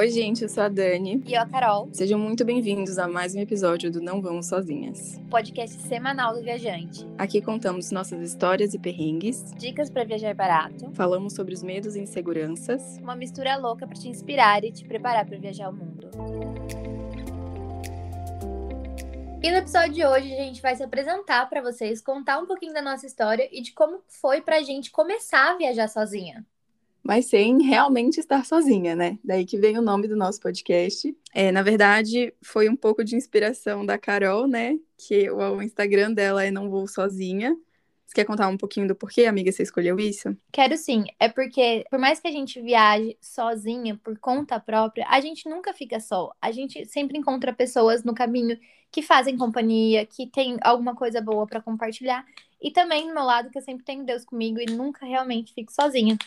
Oi, gente, eu sou a Dani. E eu, a Carol. Sejam muito bem-vindos a mais um episódio do Não Vamos Sozinhas, podcast semanal do viajante. Aqui contamos nossas histórias e perrengues, dicas para viajar barato, falamos sobre os medos e inseguranças, uma mistura louca para te inspirar e te preparar para viajar o mundo. E no episódio de hoje a gente vai se apresentar para vocês, contar um pouquinho da nossa história e de como foi pra gente começar a viajar sozinha mas sem realmente estar sozinha, né? Daí que vem o nome do nosso podcast. É, na verdade, foi um pouco de inspiração da Carol, né? Que o Instagram dela é Não Vou Sozinha. Você quer contar um pouquinho do porquê, amiga, você escolheu isso? Quero sim. É porque, por mais que a gente viaje sozinha, por conta própria, a gente nunca fica só. A gente sempre encontra pessoas no caminho que fazem companhia, que tem alguma coisa boa para compartilhar. E também, do meu lado, que eu sempre tenho Deus comigo e nunca realmente fico sozinha.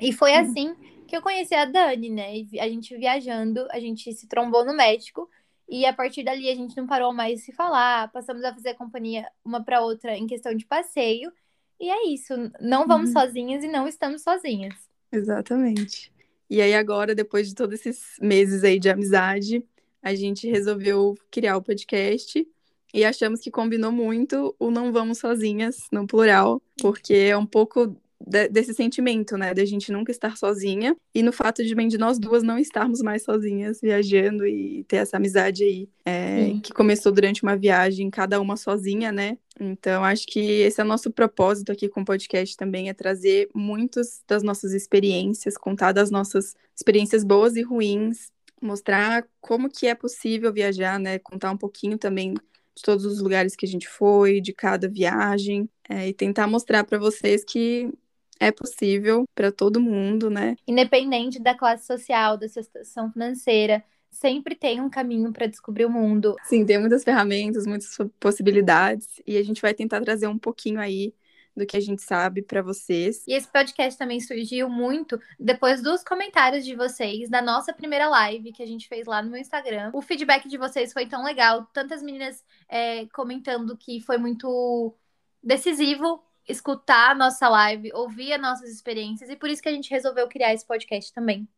E foi uhum. assim que eu conheci a Dani, né? A gente viajando, a gente se trombou no México. E a partir dali a gente não parou mais de se falar, passamos a fazer companhia uma para outra em questão de passeio. E é isso, não vamos uhum. sozinhas e não estamos sozinhas. Exatamente. E aí agora, depois de todos esses meses aí de amizade, a gente resolveu criar o podcast e achamos que combinou muito o não vamos sozinhas no plural, porque é um pouco de, desse sentimento, né, da gente nunca estar sozinha e no fato de bem de nós duas não estarmos mais sozinhas viajando e ter essa amizade aí é, que começou durante uma viagem, cada uma sozinha, né? Então acho que esse é o nosso propósito aqui com o podcast também é trazer muitas das nossas experiências, contar das nossas experiências boas e ruins, mostrar como que é possível viajar, né? Contar um pouquinho também de todos os lugares que a gente foi, de cada viagem, é, e tentar mostrar para vocês que é possível para todo mundo, né? Independente da classe social, da situação financeira, sempre tem um caminho para descobrir o mundo. Sim, tem muitas ferramentas, muitas possibilidades, e a gente vai tentar trazer um pouquinho aí do que a gente sabe para vocês. E esse podcast também surgiu muito depois dos comentários de vocês da nossa primeira live que a gente fez lá no meu Instagram. O feedback de vocês foi tão legal, tantas meninas é, comentando que foi muito decisivo escutar a nossa live, ouvir as nossas experiências, e por isso que a gente resolveu criar esse podcast também.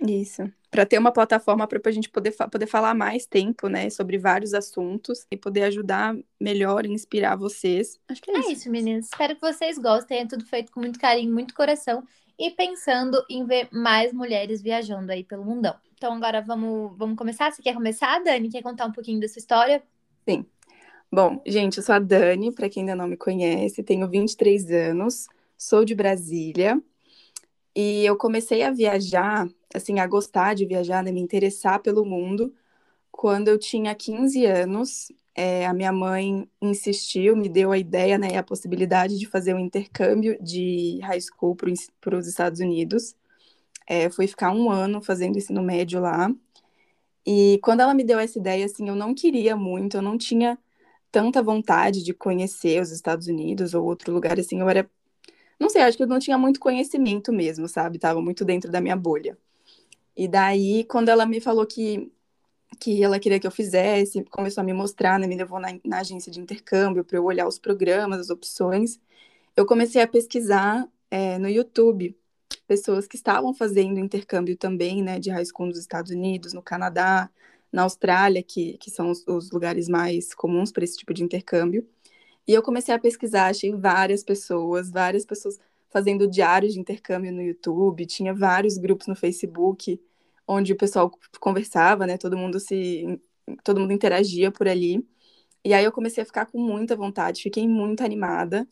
Isso, para ter uma plataforma para a gente poder, poder falar mais tempo, né, sobre vários assuntos e poder ajudar melhor e inspirar vocês. Acho que é, é isso. É isso, meninas. Espero que vocês gostem. É tudo feito com muito carinho, muito coração e pensando em ver mais mulheres viajando aí pelo mundão. Então agora vamos, vamos começar. Você quer começar, Dani? Quer contar um pouquinho da sua história? Sim. Bom, gente, eu sou a Dani, para quem ainda não me conhece, tenho 23 anos, sou de Brasília e eu comecei a viajar, assim, a gostar de viajar, né, me interessar pelo mundo quando eu tinha 15 anos. É, a minha mãe insistiu, me deu a ideia, né, a possibilidade de fazer um intercâmbio de high school para os Estados Unidos. É, fui ficar um ano fazendo ensino médio lá. E quando ela me deu essa ideia, assim, eu não queria muito, eu não tinha tanta vontade de conhecer os Estados Unidos ou outro lugar assim, eu era não sei, acho que eu não tinha muito conhecimento mesmo, sabe? Tava muito dentro da minha bolha. E daí, quando ela me falou que que ela queria que eu fizesse, começou a me mostrar, né, me levou na, na agência de intercâmbio para eu olhar os programas, as opções. Eu comecei a pesquisar é, no YouTube pessoas que estavam fazendo intercâmbio também, né, de high school nos Estados Unidos, no Canadá, na Austrália, que, que são os, os lugares mais comuns para esse tipo de intercâmbio. E eu comecei a pesquisar, achei várias pessoas, várias pessoas fazendo diários de intercâmbio no YouTube, tinha vários grupos no Facebook onde o pessoal conversava, né? Todo mundo se todo mundo interagia por ali. E aí eu comecei a ficar com muita vontade, fiquei muito animada.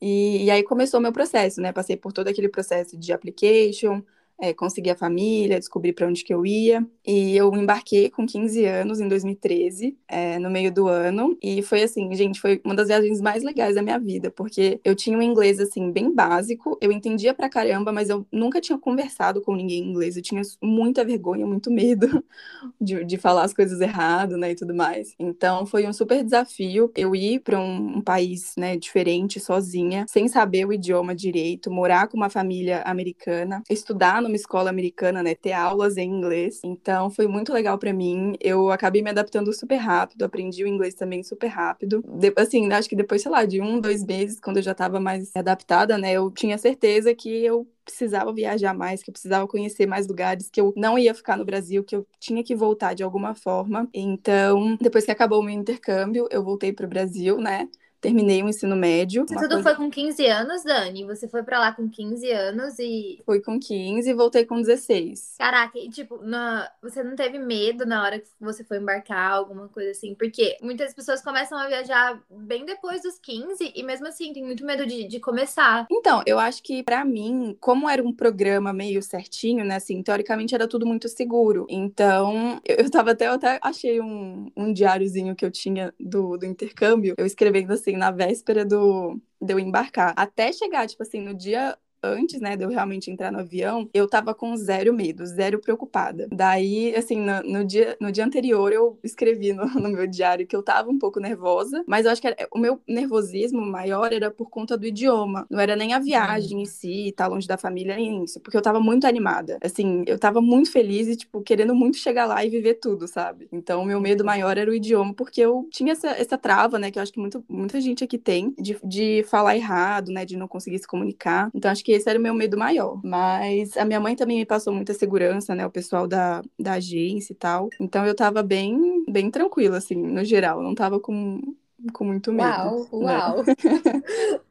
E, e aí começou o meu processo, né? Passei por todo aquele processo de application, é, consegui a família, descobri para onde que eu ia. E eu embarquei com 15 anos, em 2013, é, no meio do ano. E foi assim, gente, foi uma das viagens mais legais da minha vida, porque eu tinha um inglês, assim, bem básico. Eu entendia pra caramba, mas eu nunca tinha conversado com ninguém em inglês. Eu tinha muita vergonha, muito medo de, de falar as coisas errado, né, e tudo mais. Então, foi um super desafio eu ir para um, um país, né, diferente, sozinha, sem saber o idioma direito, morar com uma família americana, estudar no numa escola americana, né, ter aulas em inglês. Então foi muito legal para mim. Eu acabei me adaptando super rápido, aprendi o inglês também super rápido. De, assim, acho que depois, sei lá, de um, dois meses, quando eu já estava mais adaptada, né, eu tinha certeza que eu precisava viajar mais, que eu precisava conhecer mais lugares, que eu não ia ficar no Brasil, que eu tinha que voltar de alguma forma. Então, depois que acabou o meu intercâmbio, eu voltei para o Brasil, né? Terminei o ensino médio. Você tudo coisa... foi com 15 anos, Dani? Você foi para lá com 15 anos e. Fui com 15 e voltei com 16. Caraca, e tipo, na... você não teve medo na hora que você foi embarcar, alguma coisa assim? Porque muitas pessoas começam a viajar bem depois dos 15 e mesmo assim tem muito medo de, de começar. Então, eu acho que para mim, como era um programa meio certinho, né, assim, teoricamente era tudo muito seguro. Então, eu, eu tava até, eu até achei um, um diáriozinho que eu tinha do, do intercâmbio, eu escrevendo assim, assim, na véspera do, de eu embarcar. Até chegar, tipo assim, no dia antes, né, de eu realmente entrar no avião, eu tava com zero medo, zero preocupada. Daí, assim, no, no dia, no dia anterior, eu escrevi no, no, meu diário que eu tava um pouco nervosa, mas eu acho que era, o meu nervosismo maior era por conta do idioma. Não era nem a viagem em si, estar tá longe da família, nem isso, porque eu tava muito animada. Assim, eu tava muito feliz e, tipo, querendo muito chegar lá e viver tudo, sabe? Então, o meu medo maior era o idioma, porque eu tinha essa, essa trava, né, que eu acho que muito, muita gente aqui tem, de, de falar errado, né, de não conseguir se comunicar. Então, acho que esse era o meu medo maior. Mas a minha mãe também me passou muita segurança, né? O pessoal da, da agência e tal. Então eu tava bem, bem tranquila, assim, no geral. Eu não tava com, com muito medo. Uau, né?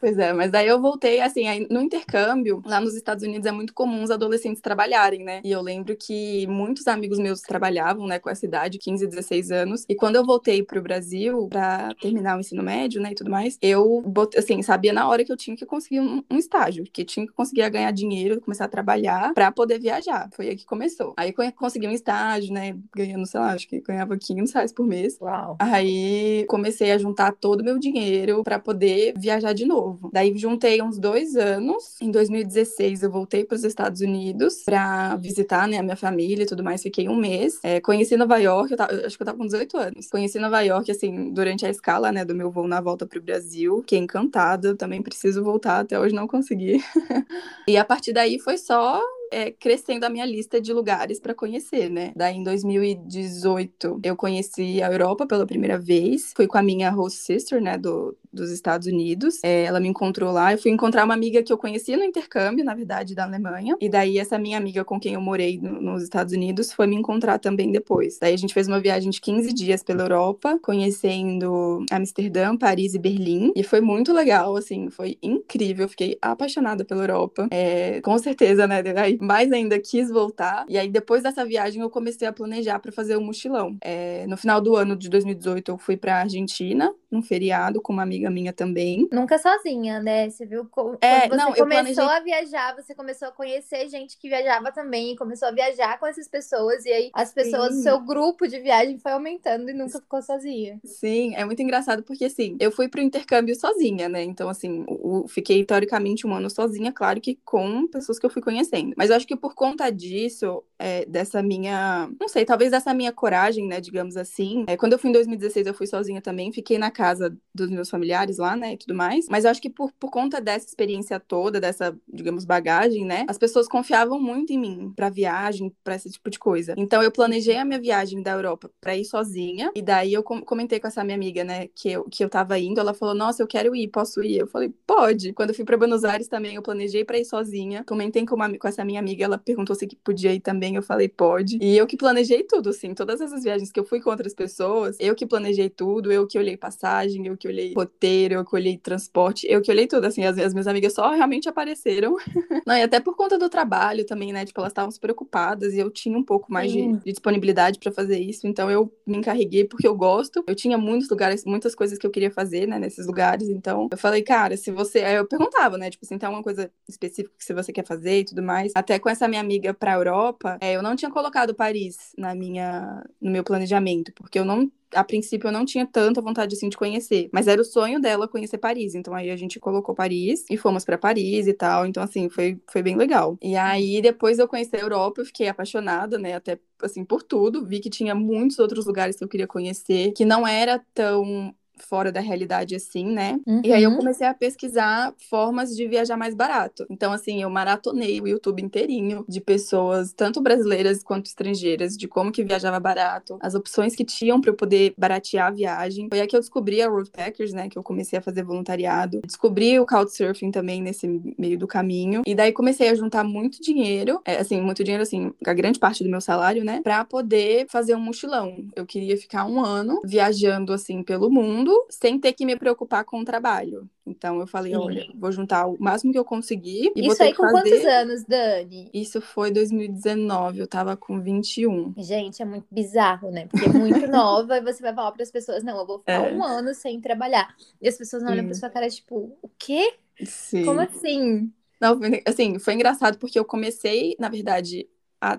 pois é, mas daí eu voltei, assim, aí, no intercâmbio, lá nos Estados Unidos é muito comum os adolescentes trabalharem, né? E eu lembro que muitos amigos meus trabalhavam, né, com essa idade, 15, 16 anos. E quando eu voltei pro Brasil para terminar o ensino médio, né, e tudo mais, eu, assim, sabia na hora que eu tinha que conseguir um, um estágio, que tinha que conseguir ganhar dinheiro, começar a trabalhar para poder viajar. Foi aí que começou. Aí consegui um estágio, né, ganhando, sei lá, acho que ganhava 500 reais por mês. Uau. Aí comecei a juntar todo o meu dinheiro para poder viajar viajar de novo. Daí juntei uns dois anos. Em 2016 eu voltei para os Estados Unidos para visitar né, a minha família e tudo mais. Fiquei um mês. É, conheci Nova York, eu, tava, acho que eu tava com 18 anos. Conheci Nova York, assim, durante a escala né, do meu voo na volta para o Brasil. Fiquei encantada. Também preciso voltar. Até hoje não consegui. e a partir daí foi só é, crescendo a minha lista de lugares para conhecer, né? Daí em 2018 eu conheci a Europa pela primeira vez. Fui com a minha host sister, né, do, dos Estados Unidos. É, ela me encontrou lá. Eu fui encontrar uma amiga que eu conhecia no intercâmbio, na verdade, da Alemanha. E daí essa minha amiga com quem eu morei no, nos Estados Unidos foi me encontrar também depois. Daí a gente fez uma viagem de 15 dias pela Europa, conhecendo Amsterdã, Paris e Berlim. E foi muito legal, assim, foi incrível. fiquei apaixonada pela Europa. É, com certeza, né? Daí mais ainda quis voltar. E aí, depois dessa viagem, eu comecei a planejar para fazer o um mochilão. É, no final do ano de 2018, eu fui para Argentina, num feriado, com uma amiga minha também. Nunca sozinha, né? Você viu como é, você não, começou planejei... a viajar, você começou a conhecer gente que viajava também, e começou a viajar com essas pessoas, e aí as pessoas, Sim. seu grupo de viagem foi aumentando e nunca ficou sozinha. Sim, é muito engraçado porque, assim, eu fui pro intercâmbio sozinha, né? Então, assim, eu fiquei teoricamente um ano sozinha, claro que com pessoas que eu fui conhecendo. Mas eu acho que por conta disso, é, dessa minha, não sei, talvez dessa minha coragem, né, digamos assim, é, quando eu fui em 2016, eu fui sozinha também, fiquei na casa dos meus familiares lá, né, e tudo mais. Mas eu acho que por, por conta dessa experiência toda, dessa, digamos, bagagem, né, as pessoas confiavam muito em mim para viagem, para esse tipo de coisa. Então eu planejei a minha viagem da Europa para ir sozinha, e daí eu comentei com essa minha amiga, né, que eu, que eu tava indo, ela falou: "Nossa, eu quero ir, posso ir?". Eu falei: "Pode". Quando eu fui para Buenos Aires também, eu planejei para ir sozinha. Comentei com, uma, com essa minha amiga, ela perguntou se podia ir também, eu falei: "Pode". E eu que planejei tudo, assim, todas essas viagens que eu fui com outras pessoas, eu que planejei tudo, eu que olhei passagem, eu que olhei roteiro, eu que olhei transporte, eu que olhei tudo, assim, as, as minhas amigas só realmente apareceram. Não, e até por conta do trabalho também, né? Tipo, elas estavam super ocupadas e eu tinha um pouco mais de, de, disponibilidade para fazer isso, então eu me encarreguei porque eu gosto. Eu tinha muitos lugares, muitas coisas que eu queria fazer, né, nesses lugares, então eu falei, cara, se você. Aí eu perguntava, né? Tipo, se tem alguma coisa específica que você quer fazer e tudo mais. Até com essa minha amiga pra Europa, é, eu não tinha colocado Paris na minha, no meu planejamento, porque eu não a princípio eu não tinha tanta vontade assim de conhecer, mas era o sonho dela conhecer Paris. Então aí a gente colocou Paris e fomos para Paris e tal. Então assim, foi, foi bem legal. E aí depois eu conheci a Europa, eu fiquei apaixonada, né, até assim por tudo, vi que tinha muitos outros lugares que eu queria conhecer, que não era tão fora da realidade assim, né? Uhum. E aí eu comecei a pesquisar formas de viajar mais barato. Então, assim, eu maratonei o YouTube inteirinho de pessoas, tanto brasileiras quanto estrangeiras, de como que viajava barato, as opções que tinham para eu poder baratear a viagem. Foi aí que eu descobri a Road Packers, né? Que eu comecei a fazer voluntariado. Descobri o Couchsurfing também nesse meio do caminho. E daí comecei a juntar muito dinheiro, é, assim, muito dinheiro, assim, a grande parte do meu salário, né? Pra poder fazer um mochilão. Eu queria ficar um ano viajando, assim, pelo mundo, sem ter que me preocupar com o trabalho. Então eu falei, Sim. olha, vou juntar o máximo que eu conseguir e vou Isso aí com fazer. quantos anos, Dani? Isso foi 2019, eu tava com 21. Gente, é muito bizarro, né? Porque é muito nova e você vai falar para as pessoas, não, eu vou ficar É. um ano sem trabalhar. E as pessoas olham Sim. pra sua cara, tipo, o quê? Sim. Como assim? Não, assim, foi engraçado porque eu comecei, na verdade,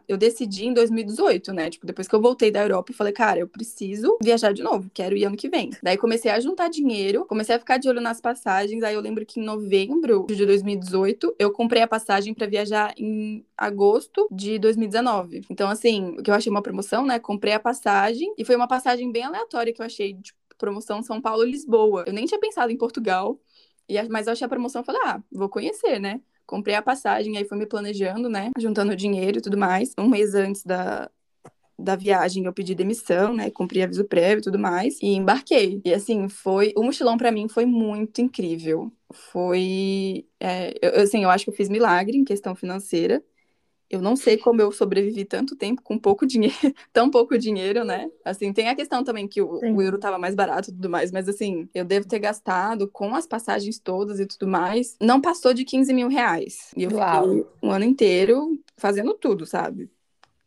eu decidi em 2018, né? Tipo, depois que eu voltei da Europa, eu falei, cara, eu preciso viajar de novo, quero ir ano que vem. Daí comecei a juntar dinheiro, comecei a ficar de olho nas passagens. Aí eu lembro que em novembro de 2018, eu comprei a passagem pra viajar em agosto de 2019. Então, assim, que eu achei uma promoção, né? Comprei a passagem e foi uma passagem bem aleatória que eu achei, tipo, promoção São Paulo-Lisboa. Eu nem tinha pensado em Portugal. E, mas eu achei a promoção e falei, ah, vou conhecer, né? Comprei a passagem, aí fui me planejando, né? Juntando dinheiro e tudo mais. Um mês antes da, da viagem, eu pedi demissão, né? Cumpri aviso prévio e tudo mais. E embarquei. E assim, foi. O mochilão pra mim foi muito incrível. Foi. é, eu, assim, eu acho que eu fiz milagre em questão financeira. Eu não sei como eu sobrevivi tanto tempo com pouco dinheiro, tão pouco dinheiro, né? Assim, tem a questão também que o, o euro tava mais barato e tudo mais, mas assim, eu devo ter gastado com as passagens todas e tudo mais, não passou de 15 mil reais. E eu Uau. fiquei um ano inteiro fazendo tudo, sabe?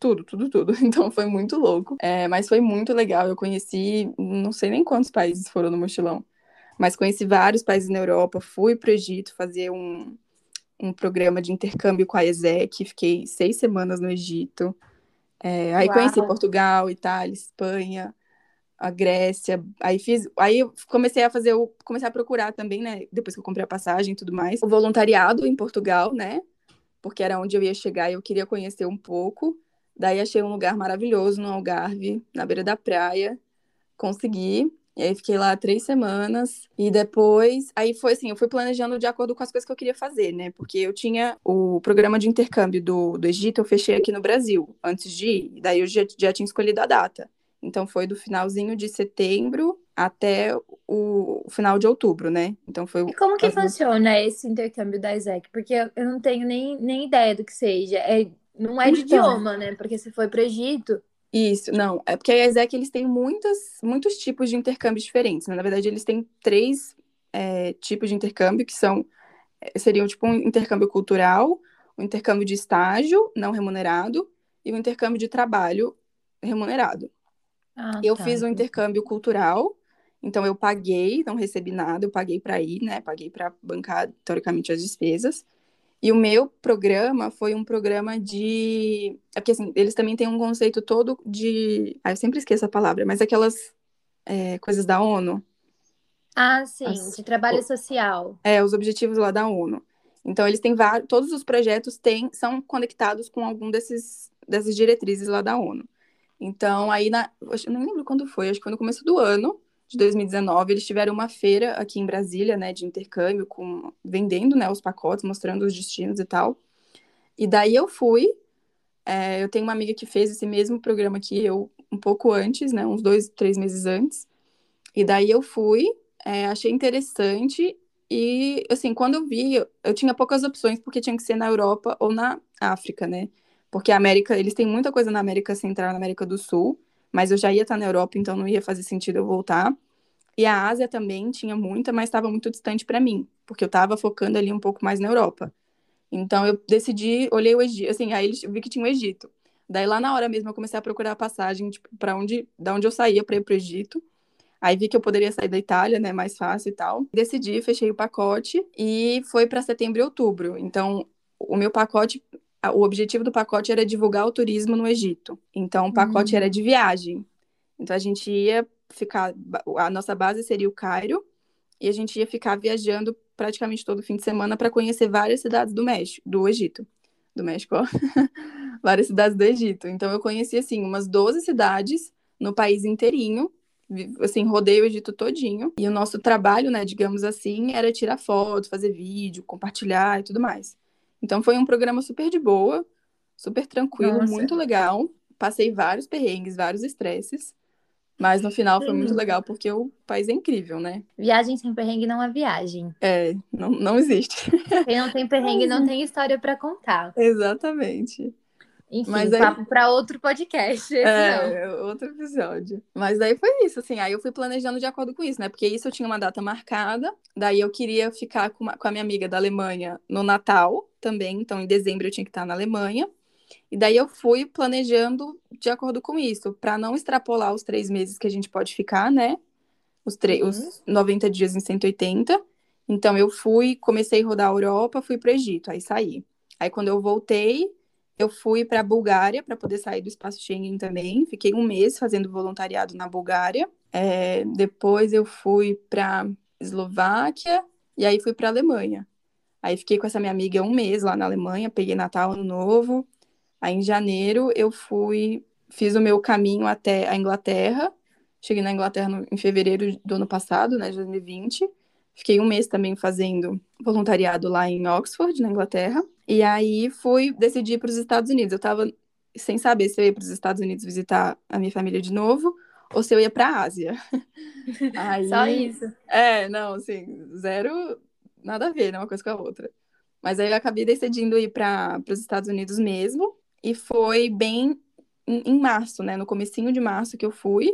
Tudo, tudo, tudo. Então foi muito louco. É, mas foi muito legal. Eu conheci, não sei nem quantos países foram no mochilão, mas conheci vários países na Europa. Fui pro Egito fazer um, um programa de intercâmbio com a ESEC. Fiquei seis semanas no Egito. É, aí Uau. conheci Portugal, Itália, Espanha, a Grécia. Aí fiz, aí comecei a fazer, o, comecei a procurar também, né? Depois que eu comprei a passagem e tudo mais, o voluntariado em Portugal, né? Porque era onde eu ia chegar e eu queria conhecer um pouco. Daí achei um lugar maravilhoso no Algarve, na beira da praia. Consegui. E aí fiquei lá três semanas. E depois, aí foi assim, eu fui planejando de acordo com as coisas que eu queria fazer, né? Porque eu tinha o programa de intercâmbio do, do Egito, eu fechei aqui no Brasil antes de ir. Daí eu já, já tinha escolhido a data. Então foi do finalzinho de setembro até o final de outubro, né? Então foi o- E como que as funciona esse intercâmbio da ESEC? Porque eu não tenho nem, nem ideia do que seja. É, não é de Então. idioma, né? Porque você foi pro Egito. Isso, não. É porque a ESEC, eles têm muitas, muitos tipos de intercâmbios diferentes, né? Na verdade, eles têm três é, tipos de intercâmbio, que são, é, seriam tipo um intercâmbio cultural, um intercâmbio de estágio não remunerado e um intercâmbio de trabalho remunerado. Ah, Eu tá. fiz um intercâmbio cultural, então eu paguei, não recebi nada, eu paguei para ir, né? Paguei para bancar, teoricamente, as despesas. E o meu programa foi um programa de. É porque, assim, eles também têm um conceito todo de. Ah, eu sempre esqueço a palavra, mas aquelas é, coisas da ONU. Ah, sim, As- de trabalho social. É, os objetivos lá da ONU. Então, eles têm vários. Todos os projetos têm, são conectados com algum desses, dessas diretrizes lá da ONU. Então, aí, na, eu não lembro quando foi, acho que foi no começo do ano de 2019, eles tiveram uma feira aqui em Brasília, né, de intercâmbio, com, vendendo, né, os pacotes, mostrando os destinos e tal. E daí eu fui. é, eu tenho uma amiga que fez esse mesmo programa que eu um pouco antes, né, uns dois, três meses antes. E daí eu fui, é, achei interessante. E, assim, quando eu vi, eu, eu tinha poucas opções, porque tinha que ser na Europa ou na África, né? Porque a América, eles têm muita coisa na América Central, na América do Sul, mas eu já ia estar na Europa, então não ia fazer sentido eu voltar. E a Ásia também tinha muita, mas estava muito distante para mim, porque eu estava focando ali um pouco mais na Europa. Então eu decidi, olhei o Egito, assim, aí eu vi que tinha o Egito. Daí lá na hora mesmo eu comecei a procurar a passagem, tipo, para onde, da onde eu saía para ir pro Egito. Aí vi que eu poderia sair da Itália, né, mais fácil e tal. Decidi, fechei o pacote e foi para setembro e outubro. Então, o meu pacote, o objetivo do pacote era divulgar o turismo no Egito. Então, o pacote Hum. era de viagem. Então, a gente ia ficar, a nossa base seria o Cairo e a gente ia ficar viajando praticamente todo fim de semana para conhecer várias cidades do México, do Egito. Do México, ó. várias cidades do Egito. Então, eu conheci, assim, umas 12 cidades no país inteirinho assim, rodei o Egito todinho. E o nosso trabalho, né, digamos assim, era tirar foto, fazer vídeo, compartilhar e tudo mais. Então foi um programa super de boa, super tranquilo, Nossa. muito legal. Passei vários perrengues, vários estresses. Mas no final foi muito legal, porque o país é incrível, né? Viagem sem perrengue não é viagem. É, não, não existe. Quem não tem perrengue não tem história para contar. Exatamente. Enfim, Mas aí... papo para outro podcast. é, não. outro episódio. Mas daí foi isso, assim. Aí eu fui planejando de acordo com isso, né? Porque isso eu tinha uma data marcada. Daí eu queria ficar com, uma, com a minha amiga da Alemanha no Natal também. Então, em dezembro eu tinha que estar na Alemanha. E daí eu fui planejando de acordo com isso, para não extrapolar os três meses que a gente pode ficar, né? Os, uhum. os 90 dias em 180. Então eu fui, comecei a rodar a Europa, fui para o Egito, aí saí. Aí quando eu voltei, eu fui para a Bulgária para poder sair do espaço Schengen também. Fiquei um mês fazendo voluntariado na Bulgária. É, depois eu fui para Eslováquia e aí fui para Alemanha. Aí fiquei com essa minha amiga um mês lá na Alemanha, peguei Natal, Ano Novo. Aí em janeiro eu fui, fiz o meu caminho até a Inglaterra. Cheguei na Inglaterra no, em fevereiro do ano passado, né, de 2020. Fiquei um mês também fazendo voluntariado lá em Oxford, na Inglaterra. E aí fui decidir para os Estados Unidos. Eu estava sem saber se eu ia para os Estados Unidos visitar a minha família de novo ou se eu ia para a Ásia. Aí, Só isso. É, não, assim, zero, nada a ver, né, uma coisa com a outra. Mas aí eu acabei decidindo ir para os Estados Unidos mesmo. E foi bem em, em março, né? No comecinho de março que eu fui.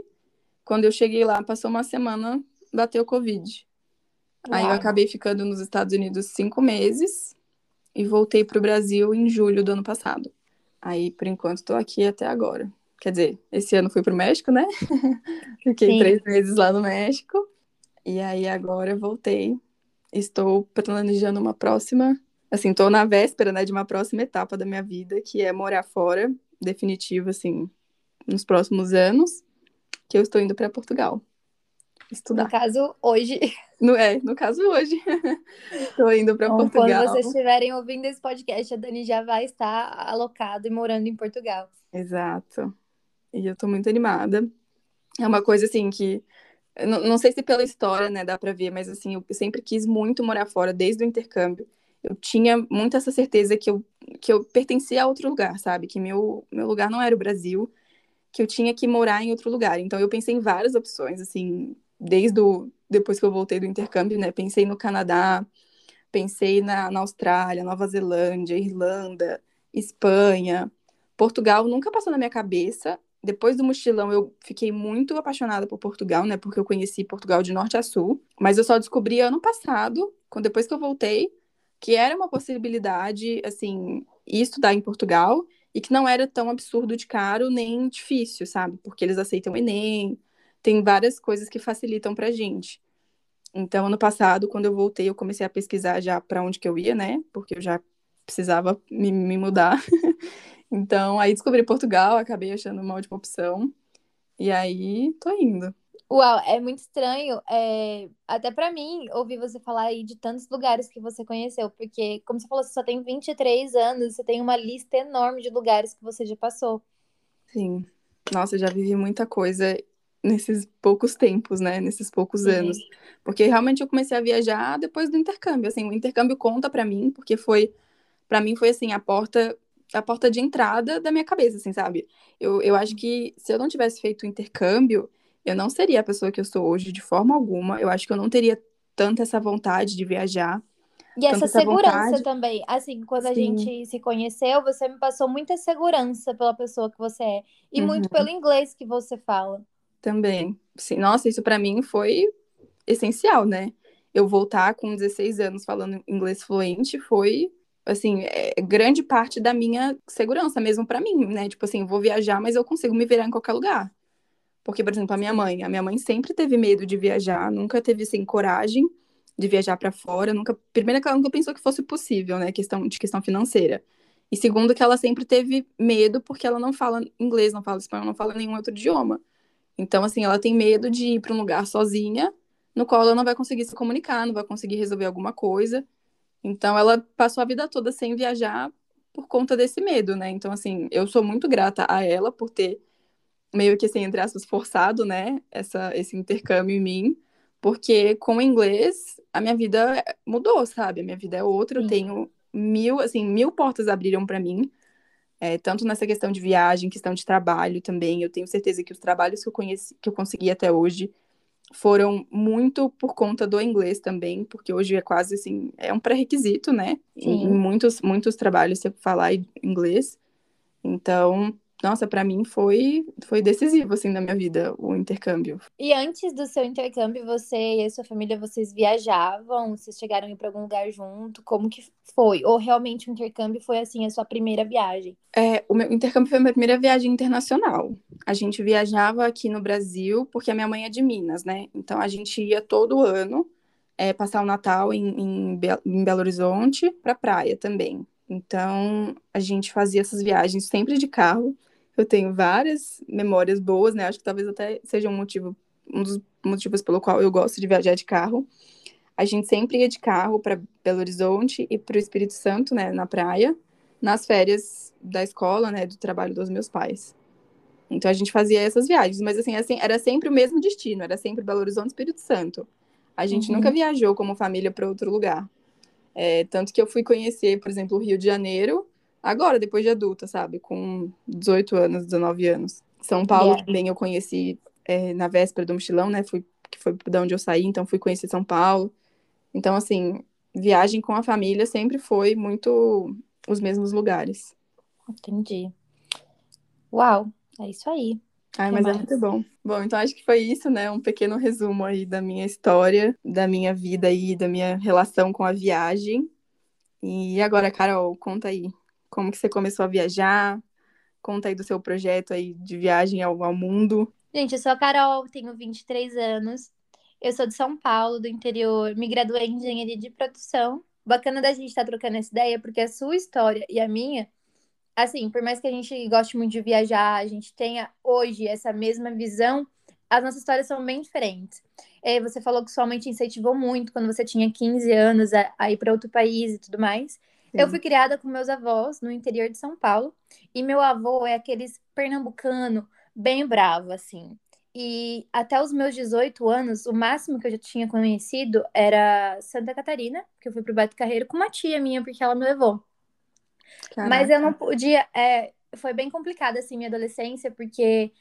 Quando eu cheguei lá, passou uma semana, bateu Covid. Uau. Aí eu acabei ficando nos Estados Unidos cinco meses e voltei para o Brasil em julho do ano passado. Aí, por enquanto, estou aqui até agora. Quer dizer, esse ano fui para o México, né? Fiquei Sim. três meses lá no México. E aí agora voltei. Estou planejando uma próxima assim, tô na véspera, né, de uma próxima etapa da minha vida, que é morar fora, definitivo, assim, nos próximos anos, que eu estou indo para Portugal estudar. No caso, hoje. No, é, no caso, hoje. Estou indo para Portugal. Quando vocês estiverem ouvindo esse podcast, a Dani já vai estar alocada e morando em Portugal. Exato. E eu estou muito animada. É uma coisa, assim, que... Não, não sei se pela história, né, dá para ver, mas, assim, eu sempre quis muito morar fora, desde o intercâmbio eu tinha muito essa certeza que eu, que eu pertencia a outro lugar, sabe? Que meu, meu lugar não era o Brasil, que eu tinha que morar em outro lugar. Então eu pensei em várias opções, assim, desde o, depois que eu voltei do intercâmbio, né? Pensei no Canadá, pensei na, na Austrália, Nova Zelândia, Irlanda, Espanha. Portugal nunca passou na minha cabeça. Depois do mochilão, eu fiquei muito apaixonada por Portugal, né? Porque eu conheci Portugal de norte a sul. Mas eu só descobri ano passado, quando depois que eu voltei, que era uma possibilidade, assim, estudar em Portugal e que não era tão absurdo de caro nem difícil, sabe? Porque eles aceitam o Enem, tem várias coisas que facilitam pra gente. Então, ano passado, quando eu voltei, eu comecei a pesquisar já para onde que eu ia, né? Porque eu já precisava me, me mudar. então, aí descobri Portugal, acabei achando uma ótima opção. E aí, tô indo. Uau, é muito estranho, é, até para mim, ouvir você falar aí de tantos lugares que você conheceu, porque, como você falou, você só tem 23 anos, você tem uma lista enorme de lugares que você já passou. Sim. Nossa, já vivi muita coisa nesses poucos tempos, né? Nesses poucos Sim. anos. Porque realmente eu comecei a viajar depois do intercâmbio. Assim, o intercâmbio conta para mim, porque foi. para mim foi assim, a porta. A porta de entrada da minha cabeça, assim, sabe? Eu, eu acho que se eu não tivesse feito o intercâmbio, eu não seria a pessoa que eu sou hoje de forma alguma. Eu acho que eu não teria tanta essa vontade de viajar. E essa, essa segurança vontade. também. Assim, quando Sim. a gente se conheceu, você me passou muita segurança pela pessoa que você é. E uhum. muito pelo inglês que você fala. Também. Sim, nossa, isso para mim foi essencial, né? Eu voltar com 16 anos falando inglês fluente foi, assim, é, grande parte da minha segurança mesmo para mim, né? Tipo assim, vou viajar, mas eu consigo me virar em qualquer lugar. Porque, por exemplo, a minha mãe, a minha mãe sempre teve medo de viajar, nunca teve assim coragem de viajar para fora, nunca, primeiro que ela nunca pensou que fosse possível, né, questão de questão financeira. E segundo que ela sempre teve medo porque ela não fala inglês, não fala espanhol, não fala nenhum outro idioma. Então, assim, ela tem medo de ir para um lugar sozinha, no qual ela não vai conseguir se comunicar, não vai conseguir resolver alguma coisa. Então, ela passou a vida toda sem viajar por conta desse medo, né? Então, assim, eu sou muito grata a ela por ter meio que assim, entre aspas, forçado, né? Essa, esse intercâmbio em mim. Porque com o inglês, a minha vida mudou, sabe? A minha vida é outra. Eu tenho mil, assim, mil portas abriram para mim. É, tanto nessa questão de viagem, questão de trabalho também. Eu tenho certeza que os trabalhos que eu conheci, que eu consegui até hoje, foram muito por conta do inglês também, porque hoje é quase assim, é um pré-requisito, né? Em, em, muitos, muitos trabalhos você falar inglês. Então, nossa, para mim foi foi decisivo assim na minha vida o intercâmbio. E antes do seu intercâmbio, você e a sua família vocês viajavam? Vocês chegaram a ir para algum lugar junto? Como que foi? Ou realmente o intercâmbio foi assim a sua primeira viagem? É, o meu intercâmbio foi a minha primeira viagem internacional. A gente viajava aqui no Brasil porque a minha mãe é de Minas, né? Então a gente ia todo ano é, passar o Natal em, em, Be em Belo Horizonte para praia também. Então, a gente fazia essas viagens sempre de carro. Eu tenho várias memórias boas, né? Acho que talvez até seja um motivo, um dos motivos pelo qual eu gosto de viajar de carro. A gente sempre ia de carro para Belo Horizonte e para o Espírito Santo, né, na praia, nas férias da escola, né, do trabalho dos meus pais. Então a gente fazia essas viagens, mas assim, assim era sempre o mesmo destino, era sempre Belo Horizonte e Espírito Santo. A gente uhum. nunca viajou como família para outro lugar. É, tanto que eu fui conhecer, por exemplo, o Rio de Janeiro agora, depois de adulta, sabe? Com 18 anos, 19 anos. São Paulo yeah. também eu conheci é, na véspera do mochilão, né? Fui, que foi da onde eu saí, então fui conhecer São Paulo. Então, assim, viagem com a família sempre foi muito os mesmos lugares. Entendi. Uau, é isso aí. Ai, mas é mais? é muito bom. Bom, então acho que foi isso, né? Um pequeno resumo aí da minha história, da minha vida aí, da minha relação com a viagem. E agora, Carol, conta aí, como que você começou a viajar? Conta aí do seu projeto aí de viagem ao, ao mundo. Gente, eu sou a Carol, tenho 23 anos. Eu sou de São Paulo, do interior, me graduei em engenharia de produção. Bacana da gente estar tá trocando essa ideia, porque a sua história e a minha assim, por mais que a gente goste muito de viajar, a gente tenha hoje essa mesma visão, as nossas histórias são bem diferentes. É, você falou que sua mãe te incentivou muito quando você tinha 15 anos a, a ir para outro país e tudo mais. Eu fui criada com meus avós no interior de São Paulo, e meu avô é aqueles pernambucano bem bravo, assim. E até os meus 18 anos, o máximo que eu já tinha conhecido era Santa Catarina, que eu fui pro Beto Carreiro com uma tia minha, porque ela me levou. Caraca. Mas eu não podia. É, foi bem complicado, assim, minha adolescência, porque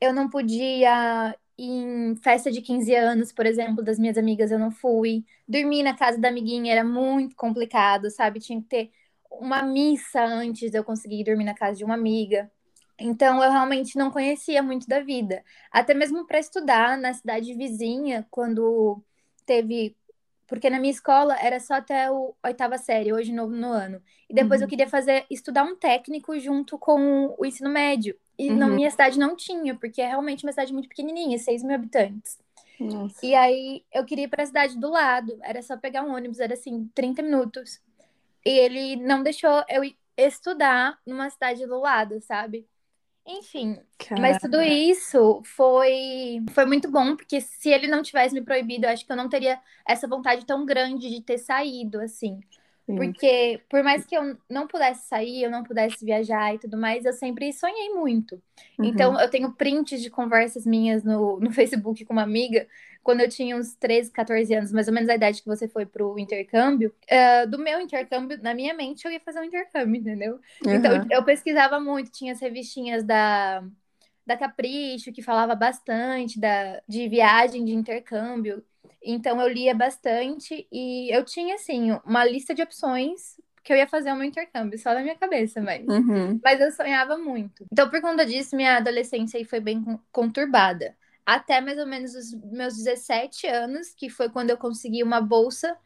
eu não podia em festa de 15 anos, por exemplo, das minhas amigas, eu não fui. Dormir na casa da amiguinha era muito complicado, sabe? Tinha que ter uma missa antes de eu conseguir dormir na casa de uma amiga. Então, eu realmente não conhecia muito da vida. Até mesmo para estudar na cidade vizinha, quando teve porque na minha escola era só até o oitava série, hoje novo no ano. E depois uhum. eu queria fazer, estudar um técnico junto com o ensino médio. E uhum. na minha cidade não tinha, porque é realmente uma cidade muito pequenininha, 6 mil habitantes. Nossa. E aí eu queria ir para a cidade do lado, era só pegar um ônibus, era assim, 30 minutos. E ele não deixou eu estudar numa cidade do lado, sabe? Enfim, Caraca. mas tudo isso foi foi muito bom, porque se ele não tivesse me proibido, eu acho que eu não teria essa vontade tão grande de ter saído, assim. Sim. Porque, por mais que eu não pudesse sair, eu não pudesse viajar e tudo mais, eu sempre sonhei muito. Uhum. Então, eu tenho prints de conversas minhas no, no Facebook com uma amiga, quando eu tinha uns 13, 14 anos, mais ou menos a idade que você foi pro intercâmbio. Uh, do meu intercâmbio, na minha mente, eu ia fazer um intercâmbio, entendeu? Uhum. Então, eu pesquisava muito, tinha as revistinhas da da Capricho, que falava bastante da, de viagem de intercâmbio. Então eu lia bastante e eu tinha assim uma lista de opções que eu ia fazer um intercâmbio só na minha cabeça, mas uhum. mas eu sonhava muito. Então por conta disso minha adolescência aí foi bem conturbada. Até mais ou menos os meus 17 anos, que foi quando eu consegui uma bolsa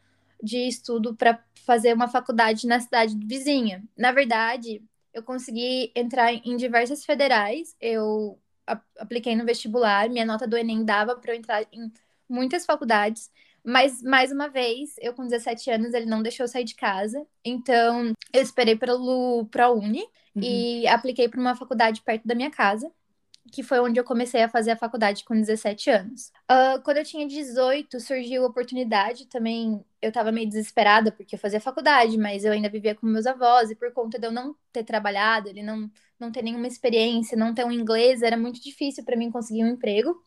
de estudo para fazer uma faculdade na cidade vizinha. Na verdade, eu consegui entrar em diversas federais. Eu apliquei no vestibular, minha nota do Enem dava para eu entrar em muitas faculdades, mas mais uma vez, eu com 17 anos, ele não deixou eu sair de casa. Então, eu esperei pelo ProUni uhum. e apliquei para uma faculdade perto da minha casa, que foi onde eu comecei a fazer a faculdade com 17 anos. Uh, quando eu tinha 18, surgiu a oportunidade também. Eu estava meio desesperada porque eu fazia faculdade, mas eu ainda vivia com meus avós, e por conta de eu não ter trabalhado, ele não não ter nenhuma experiência, não ter um inglês, era muito difícil para mim conseguir um emprego.